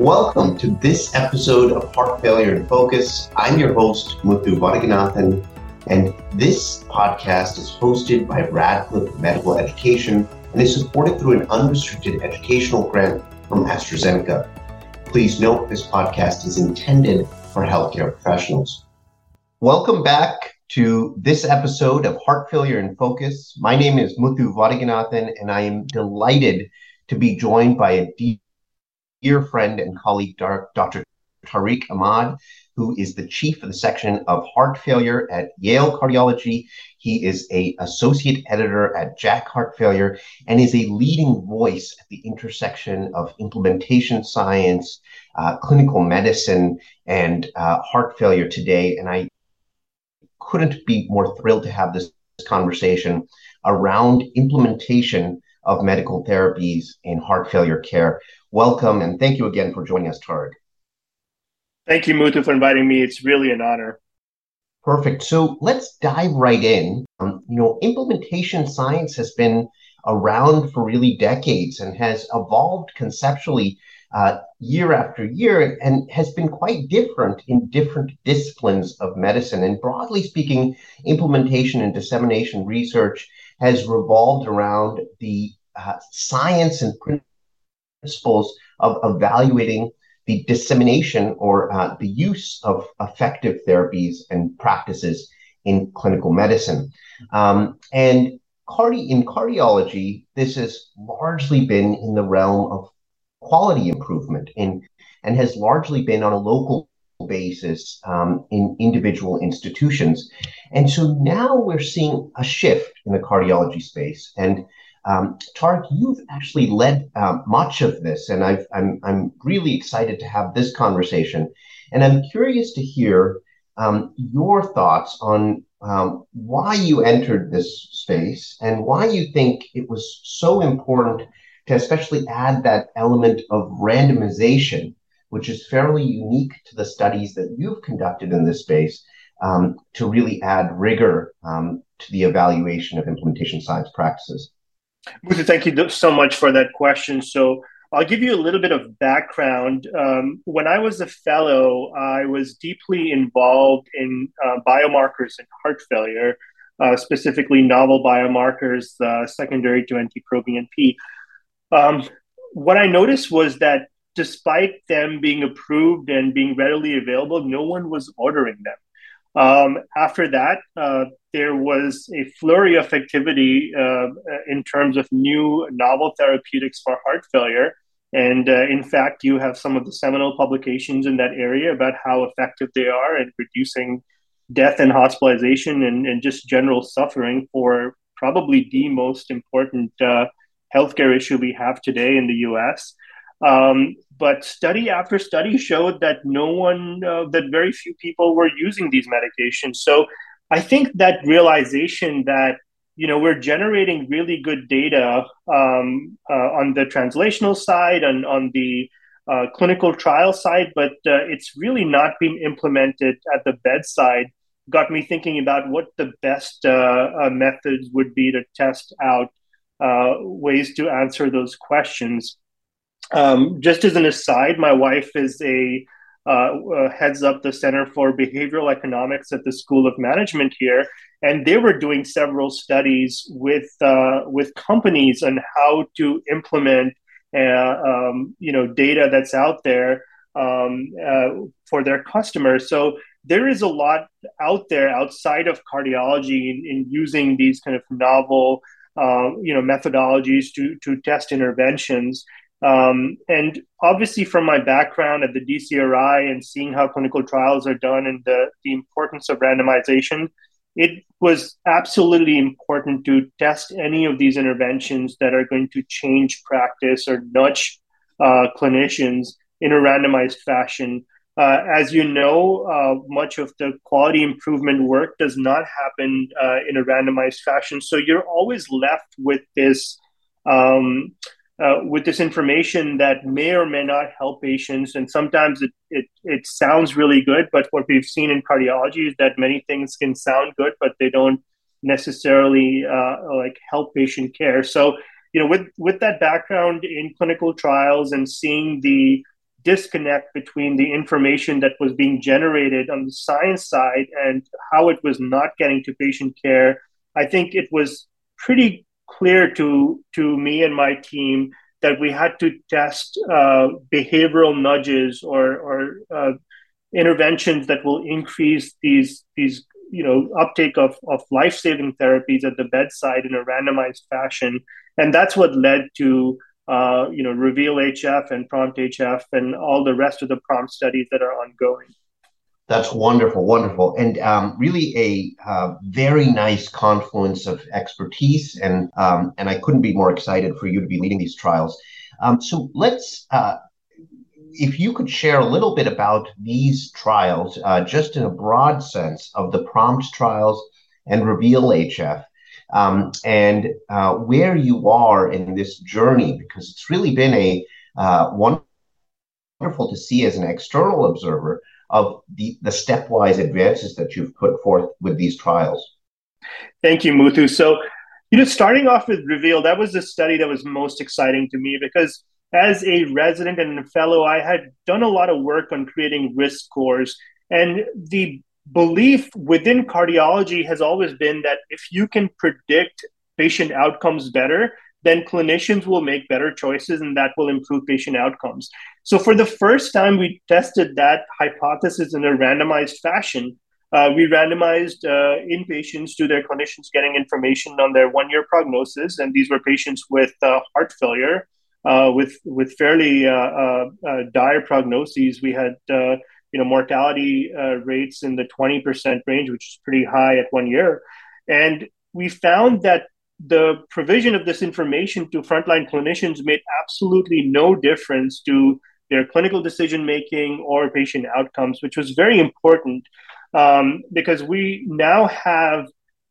Welcome to this episode of Heart Failure in Focus. I'm your host, Muthu Vaduganathan, and this podcast is hosted by Radcliffe Medical Education and is supported through an unrestricted educational grant from AstraZeneca. Please note this podcast is intended for healthcare professionals. Welcome back to this episode of Heart Failure in Focus. My name is Muthu Vaduganathan, and I am delighted to be joined by a deep dear friend and colleague, Dr. Tariq Ahmad, who is the chief of the section of heart failure at Yale Cardiology. He is a associate editor at JACC Heart Failure and is a leading voice at the intersection of implementation science, uh, clinical medicine, and uh, heart failure today. And I couldn't be more thrilled to have this conversation around implementation of medical therapies in heart failure care. Welcome, and thank you again for joining us, Tariq. Thank you, Muthu, for inviting me. It's really an honor. Perfect. So let's dive right in. Um, you know, implementation science has been around for really decades and has evolved conceptually uh, year after year and has been quite different in different disciplines of medicine. And broadly speaking, implementation and dissemination research has revolved around the uh, science and principles of evaluating the dissemination or uh, the use of effective therapies and practices in clinical medicine. Um, and cardi- in cardiology, this has largely been in the realm of quality improvement in, and has largely been on a local basis um, in individual institutions. And so now we're seeing a shift in the cardiology space. And um, Tariq, you've actually led uh, much of this, and i am I'm, I'm really excited to have this conversation. And I'm curious to hear um, your thoughts on um, why you entered this space and why you think it was so important to especially add that element of randomization which is fairly unique to the studies that you've conducted in this space, um, to really add rigor um, to the evaluation of implementation science practices. Muthu, thank you so much for that question. So I'll give you a little bit of background. Um, when I was a fellow, I was deeply involved in uh, biomarkers in heart failure, uh, specifically novel biomarkers uh, secondary to NT-proBNP. Um, what I noticed was that despite them being approved and being readily available, no one was ordering them. Um, after that, uh, there was a flurry of activity uh, in terms of new novel therapeutics for heart failure. And uh, in fact, you have some of the seminal publications in that area about how effective they are in reducing death and hospitalization and, and just general suffering for probably the most important uh, healthcare issue we have today in the US. Um, but study after study showed that no one, uh, that very few people were using these medications. So I think that realization that you know we're generating really good data um, uh, on the translational side and on the uh, clinical trial side, but uh, it's really not being implemented at the bedside. Got me thinking about what the best uh, uh, methods would be to test out ways to answer those questions. Um, just as an aside, my wife is a uh, uh, heads up the Center for Behavioral Economics at the School of Management here, and they were doing several studies with uh, with companies on how to implement, uh, um, you know, data that's out there um, uh, for their customers. So there is a lot out there outside of cardiology in, in using these kind of novel, uh, you know, methodologies to to test interventions. Um, and obviously, from my background at the DCRI and seeing how clinical trials are done and the, the importance of randomization, it was absolutely important to test any of these interventions that are going to change practice or nudge uh, clinicians in a randomized fashion. Uh, as you know, uh, much of the quality improvement work does not happen uh, in a randomized fashion. So you're always left with this um, uh, with this information that may or may not help patients. And sometimes it, it, it sounds really good, but what we've seen in cardiology is that many things can sound good, but they don't necessarily uh, like help patient care. So, you know, with, with that background in clinical trials and seeing the disconnect between the information that was being generated on the science side and how it was not getting to patient care, I think it was pretty clear to to me and my team that we had to test uh, behavioral nudges or, or uh, interventions that will increase these these you know uptake of, of life-saving therapies at the bedside in a randomized fashion. And that's what led to uh, you know reveal hf and prompt hf and all the rest of the prompt studies that are ongoing that's wonderful wonderful. And um, really a uh, very nice confluence of expertise and um, and i couldn't be more excited for you to be leading these trials. Um, so let's uh, if you could share a little bit about these trials, uh, just in a broad sense of the prompt trials and reveal HF, um, and uh, where you are in this journey, because it's really been a uh, wonderful to see as an external observer of the, the stepwise advances that you've put forth with these trials. Thank you, Muthu. So, you know, starting off with Reveal, that was the study that was most exciting to me because as a resident and a fellow, I had done a lot of work on creating risk scores. And the belief within cardiology has always been that if you can predict patient outcomes better, then clinicians will make better choices and that will improve patient outcomes. So, for the first time, we tested that hypothesis in a randomized fashion. Uh, we randomized uh, inpatients to their clinicians getting information on their one year prognosis, and these were patients with uh, heart failure uh, with with fairly uh, uh, dire prognoses. We had you know mortality rates in the twenty percent range, which is pretty high at one year, and we found that the provision of this information to frontline clinicians made absolutely no difference to their clinical decision making or patient outcomes, which was very important um, because we now have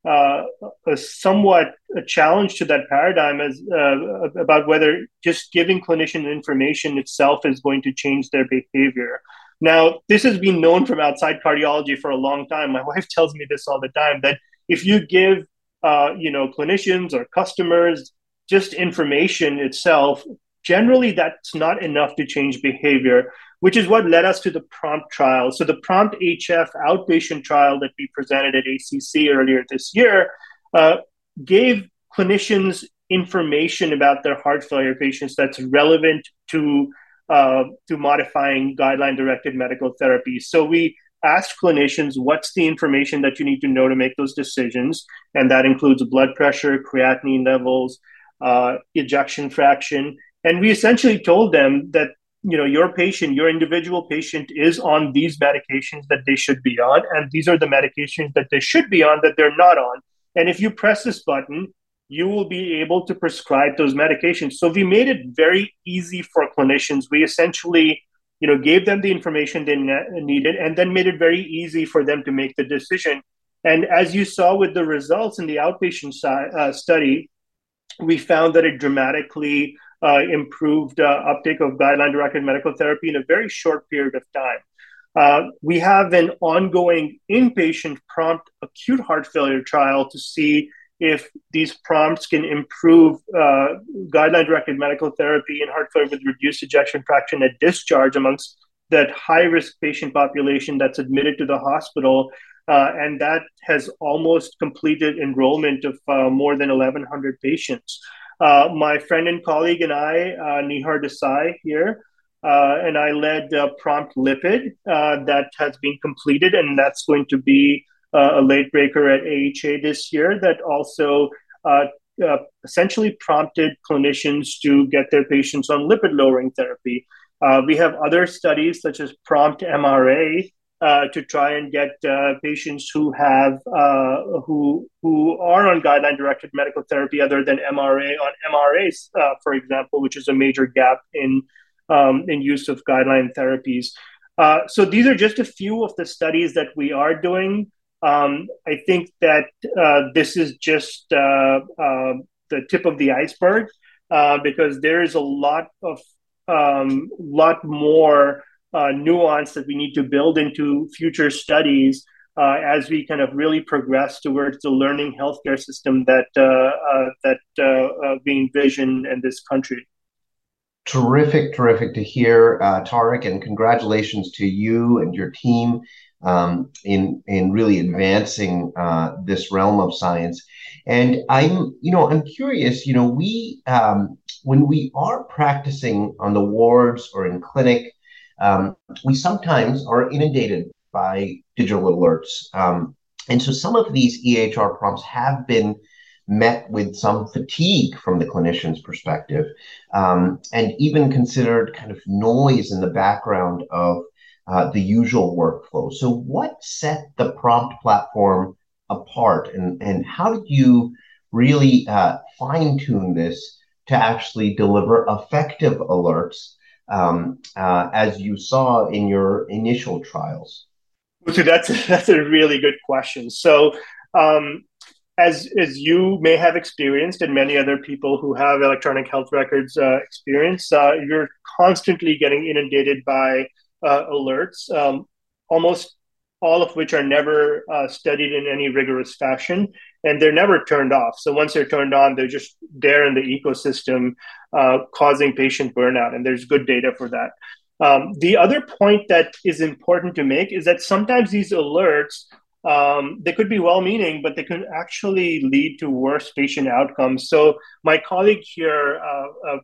uh, a somewhat a challenge to that paradigm as uh, about whether just giving clinician information itself is going to change their behavior. Now, this has been known from outside cardiology for a long time. My wife tells me this all the time that if you give uh, you know clinicians or customers just information itself, generally that's not enough to change behavior which is what led us to the prompt trial. So the prompt HF outpatient trial that we presented at ACC earlier this year uh, gave clinicians information about their heart failure patients that's relevant to uh, to modifying guideline directed medical therapy. So we asked clinicians what's the information that you need to know to make those decisions, and that includes blood pressure, creatinine levels, uh, ejection fraction, and we essentially told them that you know your patient your individual patient is on these medications that they should be on and these are the medications that they should be on that they're not on. And if you press this button you will be able to prescribe those medications. So we made it very easy for clinicians. We essentially you know gave them the information they ne- needed and then made it very easy for them to make the decision and as you saw with the results in the outpatient si- uh, study we found that it dramatically uh, improved uh, uptake of guideline directed medical therapy in a very short period of time. Uh, we have an ongoing inpatient prompt acute heart failure trial to see if these prompts can improve uh, guideline directed medical therapy in heart failure with reduced ejection fraction at discharge amongst that high risk patient population that's admitted to the hospital. Uh, and that has almost completed enrollment of uh, more than 1,100 patients. Uh, my friend and colleague and I, uh, Nihar Desai here, uh, and I led Prompt Lipid that has been completed, and that's going to be a late breaker at AHA this year that also essentially prompted clinicians to get their patients on lipid lowering therapy. we have other studies such as Prompt MRA uh, to try and get uh, patients who have uh, who who are on guideline directed medical therapy other than MRA on MRAs, uh, for example, which is a major gap in um, in use of guideline therapies. Uh, so these are just a few of the studies that we are doing. Um, I think that this is just the tip of the iceberg because there is a lot of um, lot more uh, nuance that we need to build into future studies uh, as we kind of really progress towards the learning healthcare system that uh, uh that uh, uh, we envision in this country. terrific, terrific to hear, uh, Tariq, and congratulations to you and your team um, in in really advancing uh, this realm of science. And I'm, you know, I'm curious. You know, we um, when we are practicing on the wards or in clinic, um, we sometimes are inundated by digital alerts, um, and so some of these EHR prompts have been met with some fatigue from the clinician's perspective, um, and even considered kind of noise in the background of uh, the usual workflow. So, what set the prompt platform apart, and, and how did you really uh, fine tune this to actually deliver effective alerts um, uh, as you saw in your initial trials? So that's that's a really good question. So, um, as as you may have experienced, and many other people who have electronic health records uh, experience, uh, you're constantly getting inundated by uh, alerts, um, almost all of which are never uh, studied in any rigorous fashion, and they're never turned off. So once they're turned on, they're just there in the ecosystem, uh, causing patient burnout, and there's good data for that. Um, the other point that is important to make is that sometimes these alerts um, they could be well-meaning, but they could actually lead to worse patient outcomes. So my colleague here, uh, uh,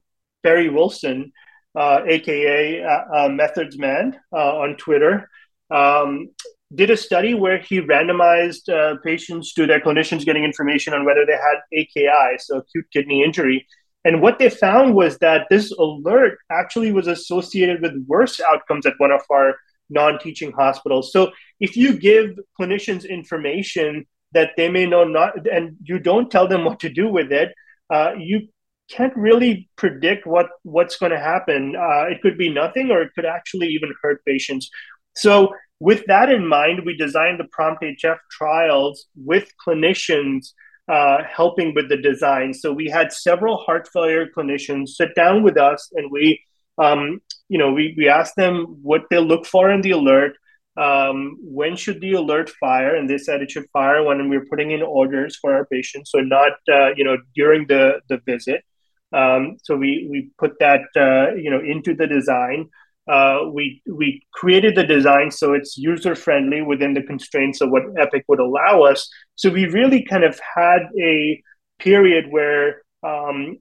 Perry Wilson, uh, aka uh, uh, Methods Man uh, on Twitter, um, did a study where he randomized uh, patients to their clinicians getting information on whether they had AKI, so acute kidney injury. And what they found was that this alert actually was associated with worse outcomes at one of our non teaching hospitals. So if you give clinicians information that they may know not, and you don't tell them what to do with it, uh, you can't really predict what what's going to happen. Uh, it could be nothing, or it could actually even hurt patients. So, with that in mind, we designed the Prompt HF trials with clinicians uh, helping with the design. So, we had several heart failure clinicians sit down with us, and we, um, you know, we we asked them what they look for in the alert. Um, when should the alert fire? And they said it should fire when we're putting in orders for our patients, so not uh, you know during the the visit. Um, so we we put that uh, you know into the design. Uh, we we created the design so it's user friendly within the constraints of what Epic would allow us. So we really kind of had a period where um,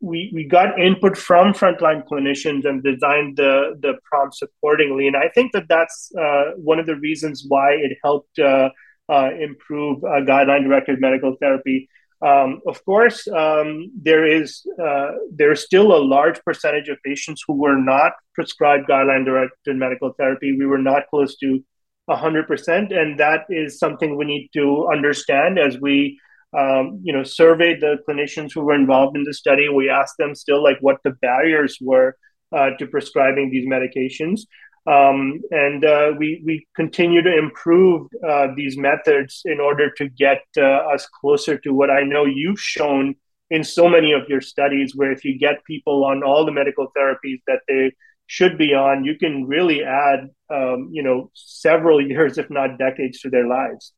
we we got input from frontline clinicians and designed the the prompts accordingly. And I think that that's uh, one of the reasons why it helped uh, uh, improve uh, guideline directed medical therapy. Um, of course, um, there is uh, there's still a large percentage of patients who were not prescribed guideline-directed medical therapy. We were not close to 100%, and that is something we need to understand as we, um, you know, surveyed the clinicians who were involved in the study. We asked them still like what the barriers were uh, to prescribing these medications. Um, and uh, we, we continue to improve uh, these methods in order to get uh, us closer to what I know you've shown in so many of your studies, where if you get people on all the medical therapies that they should be on, you can really add, um, you know, several years, if not decades, to their lives.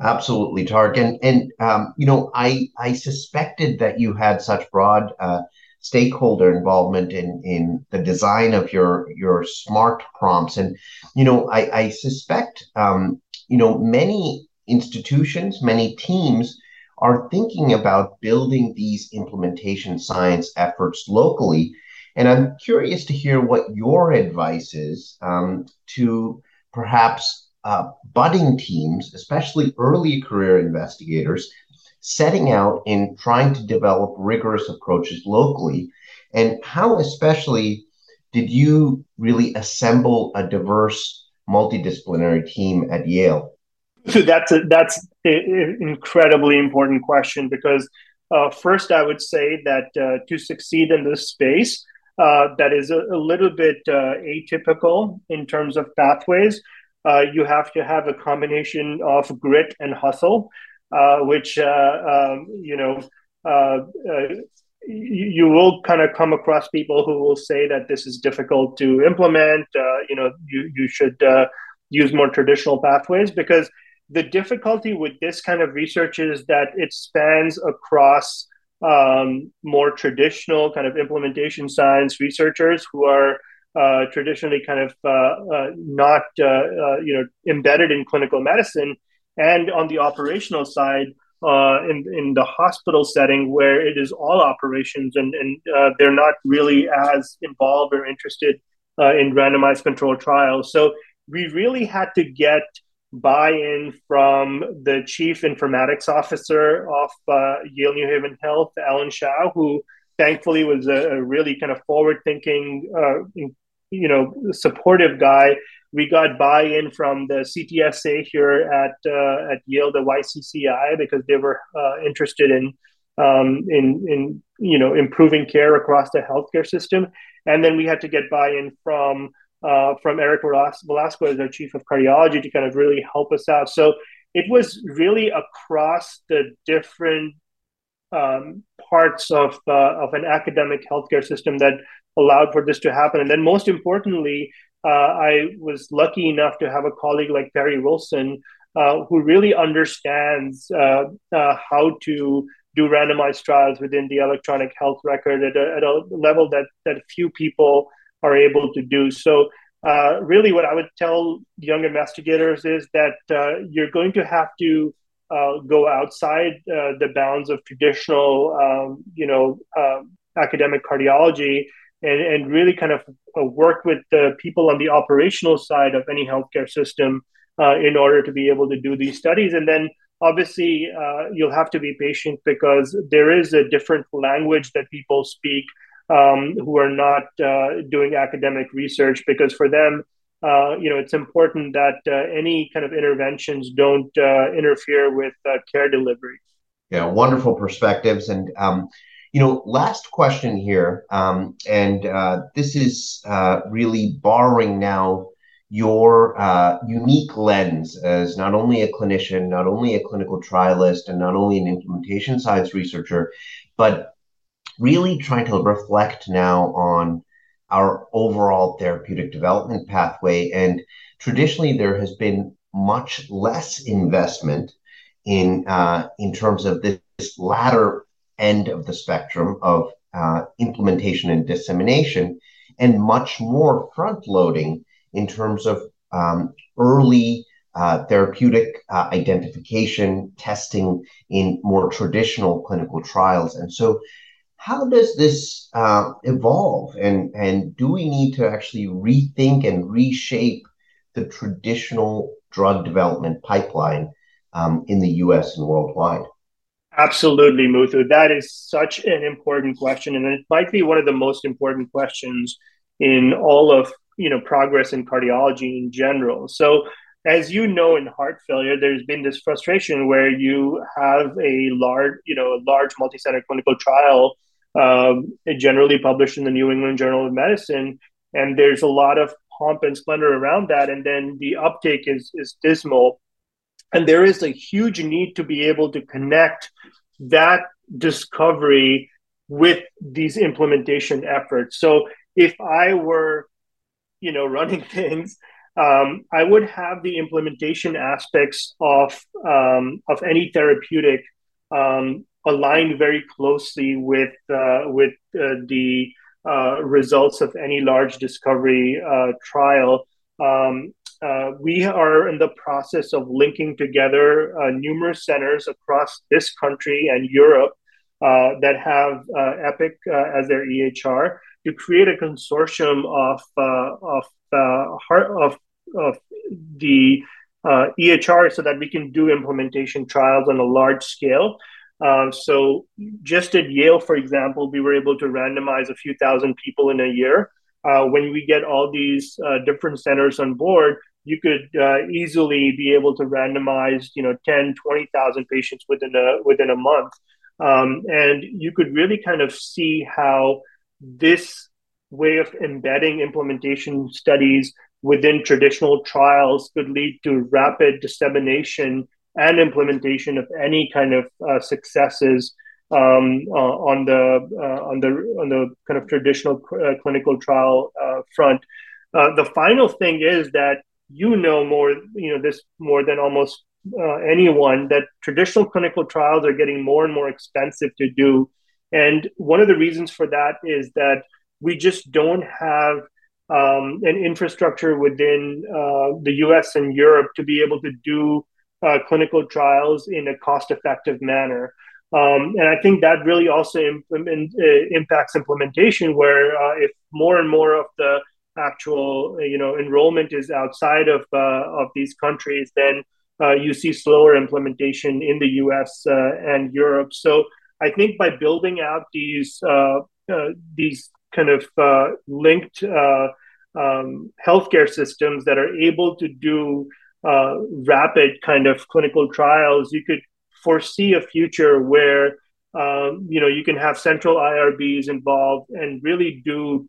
Absolutely, Tariq, And, and um, you know, I, I suspected that you had such broad uh, stakeholder involvement in in the design of your your smart prompts. And you know i i suspect um, you know many institutions many teams are thinking about building these implementation science efforts locally. And i'm curious to hear what your advice is um, to perhaps uh, budding teams especially early career investigators setting out in trying to develop rigorous approaches locally? And how, especially, did you really assemble a diverse multidisciplinary team at Yale? that's that's an incredibly important question because uh, first I would say that uh, to succeed in this space uh, that is a, a little bit uh, atypical in terms of pathways, uh, you have to have a combination of grit and hustle which uh, um, you know uh, you will kind of come across people who will say that this is difficult to implement. you know, you you should use more traditional pathways because the difficulty with this kind of research is that it spans across um, more traditional kind of implementation science researchers who are uh, traditionally kind of uh, uh, not uh, uh, you know embedded in clinical medicine, and on the operational side, uh, in in the hospital setting where it is all operations and and they're not really as involved or interested in randomized controlled trials. So we really had to get buy-in from the chief informatics officer of Yale New Haven Health, Allen Hsiao, who thankfully was a, a, really kind of forward-thinking, uh, you know, supportive guy. We got buy-in from the CTSA here at uh, at Yale, the YCCI, because they were uh, interested in um, in in you know improving care across the healthcare system. And then we had to get buy-in from uh, from Eric Velazquez as our chief of cardiology to kind of really help us out. So it was really across the different um, parts of uh, of an academic healthcare system that allowed for this to happen. And then, most importantly, uh, I was lucky enough to have a colleague like Perry Wilson, uh, who really understands uh, uh, how to do randomized trials within the electronic health record at a, at a level that that few people are able to do. So. Uh, really, what I would tell young investigators is that uh, you're going to have to go outside the bounds of traditional, um, you know, um, academic cardiology and, and really kind of uh, work with the people on the operational side of any healthcare system uh, in order to be able to do these studies. And then obviously, uh, you'll have to be patient because there is a different language that people speak um, who are not uh, doing academic research because for them, uh, you know, it's important that uh, any kind of interventions don't interfere with care delivery. Yeah, wonderful perspectives. And um, you know, last question here, um, and uh, this is uh, really borrowing now your uh, unique lens as not only a clinician, not only a clinical trialist, and not only an implementation science researcher, but really trying to reflect now on our overall therapeutic development pathway. And traditionally, there has been much less investment in uh, in terms of this latter end of the spectrum of uh, implementation and dissemination, and much more front loading in terms of um, early uh, therapeutic uh, identification, testing in more traditional clinical trials. And so, how does this uh, evolve? And, and do we need to actually rethink and reshape the traditional drug development pipeline um, in the US and worldwide? Absolutely, Muthu. That is such an important question, and it might be one of the most important questions in all of you know progress in cardiology in general. So, as you know, in heart failure, there's been this frustration where you have a large, you know, a large multi-center clinical trial, um, generally published in the New England Journal of Medicine, and there's a lot of pomp and splendor around that, and then the uptake is is dismal and there is a huge need to be able to connect that discovery with these implementation efforts. So if I were, you know, running things, um, I would have the implementation aspects of um, of any therapeutic um, aligned very closely with uh, with uh, the uh, results of any large discovery uh, trial. Um, uh, we are in the process of linking together uh, numerous centers across this country and Europe uh, that have uh, Epic uh, as their EHR to create a consortium of of of of the EHR so that we can do implementation trials on a large scale. so, just at Yale, for example, we were able to randomize a few thousand people in a year. Uh, when we get all these uh, different centers on board, you could uh, easily be able to randomize, you know, 10, 20,000 patients within a within a month. Um, and you could really kind of see how this way of embedding implementation studies within traditional trials could lead to rapid dissemination and implementation of any kind of uh, successes um, uh, on the uh, on the on the kind of traditional uh, clinical trial uh, front. Uh, the final thing is that you know more, you know, this more than almost uh, anyone that traditional clinical trials are getting more and more expensive to do. And one of the reasons for that is that we just don't have um, an infrastructure within uh, the US and Europe to be able to do uh, clinical trials in a cost effective manner. Um, and I think that really also uh, impacts implementation, where uh, if more and more of the actual uh, you know enrollment is outside of uh, of these countries, then you see slower implementation in the U.S. and Europe. So I think by building out these these kind of linked um, healthcare systems that are able to do uh, rapid kind of clinical trials, you could foresee a future where um, you know you can have central IRBs involved and really do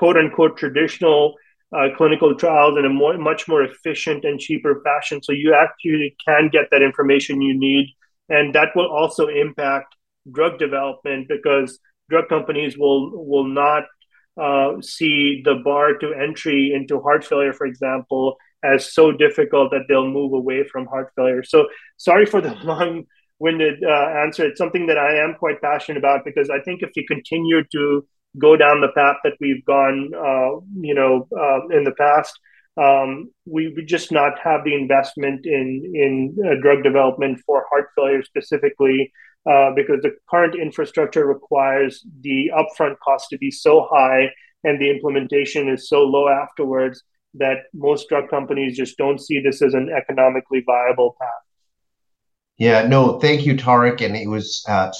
quote unquote traditional uh, clinical trials in a more, much more efficient and cheaper fashion. So you actually can get that information you need, and that will also impact drug development because drug companies will will not uh, see the bar to entry into heart failure, for example, as so difficult that they'll move away from heart failure. So sorry for the long winded uh, answer. It's something that I am quite passionate about because I think if we continue to go down the path that we've gone, uh, you know, uh, in the past, um, we would just not have the investment in in uh, drug development for heart failure specifically. Uh, because the current infrastructure requires the upfront cost to be so high and the implementation is so low afterwards that most drug companies just don't see this as an economically viable path. Yeah, no, thank you, Tariq. And it was uh,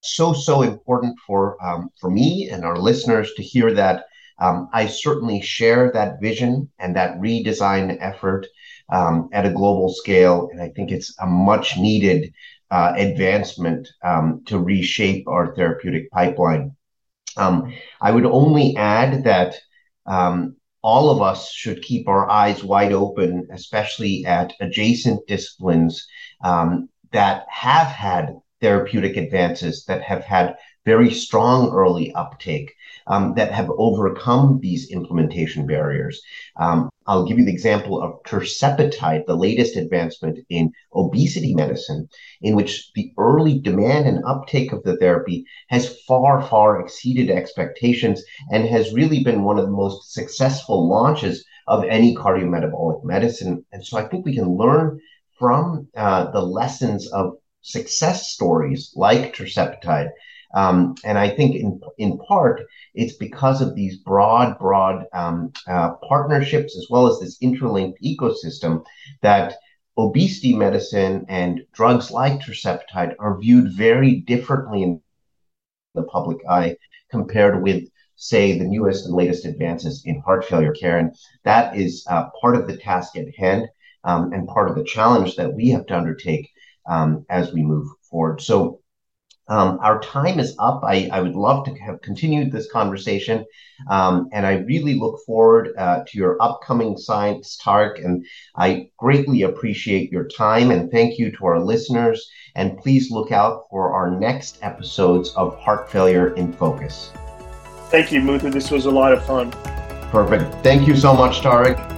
so so important for um, for me and our listeners to hear that. Um, I certainly share that vision and that redesign effort um, at a global scale, and I think it's a much needed uh, advancement um, to reshape our therapeutic pipeline. Um, I would only add that um, all of us should keep our eyes wide open, especially at adjacent disciplines that have had therapeutic advances, that have had very strong early uptake, um, that have overcome these implementation barriers. Um, I'll give you the example of tirzepatide, the latest advancement in obesity medicine, in which the early demand and uptake of the therapy has far, far exceeded expectations and has really been one of the most successful launches of any cardiometabolic medicine. And so I think we can learn from uh, the lessons of success stories like tirzepatide. Um, and I think in in part it's because of these broad, broad um, uh, partnerships as well as this interlinked ecosystem that obesity medicine and drugs like tirzepatide are viewed very differently in the public eye compared with say the newest and latest advances in heart failure care. And that is uh, part of the task at hand um, and part of the challenge that we have to undertake um, as we move forward so um, our time is up. I, I, would love to have continued this conversation. Um, and I really look forward uh, to your upcoming science, Tariq. And I greatly appreciate your time. And thank you to our listeners. And please look out for our next episodes of Heart Failure in Focus. Thank you, Muthu. This was a lot of fun. Perfect. Thank you so much, Tariq.